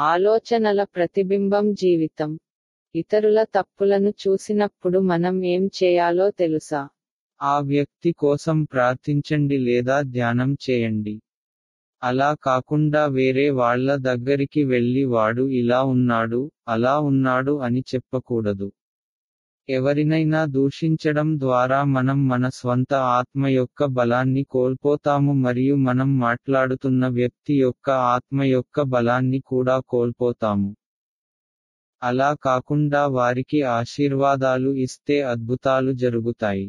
ఆలోచనల ప్రతిబింబం జీవితం. ఇతరుల తప్పులను చూసినప్పుడు మనం ఏం చేయాలో తెలుసా? ఆ వ్యక్తి కోసం ప్రార్థించండి లేదా ధ్యానం చేయండి. అలా కాకుండా వేరే వాళ్ళ దగ్గరికి వెళ్ళి వాడు ఇలా ఉన్నాడు అలా ఉన్నాడు అని చెప్పకూడదు. ఎవరినైనా దూషించడం ద్వారా మనం మన స్వంత ఆత్మ యొక్క బలాన్ని కోల్పోతాము మరియు మనం మాట్లాడుతున్న వ్యక్తి యొక్క ఆత్మ యొక్క బలాన్ని కూడా కోల్పోతాము. అలా కాకుండా వారికి ఆశీర్వాదాలు ఇస్తే అద్భుతాలు జరుగుతాయి.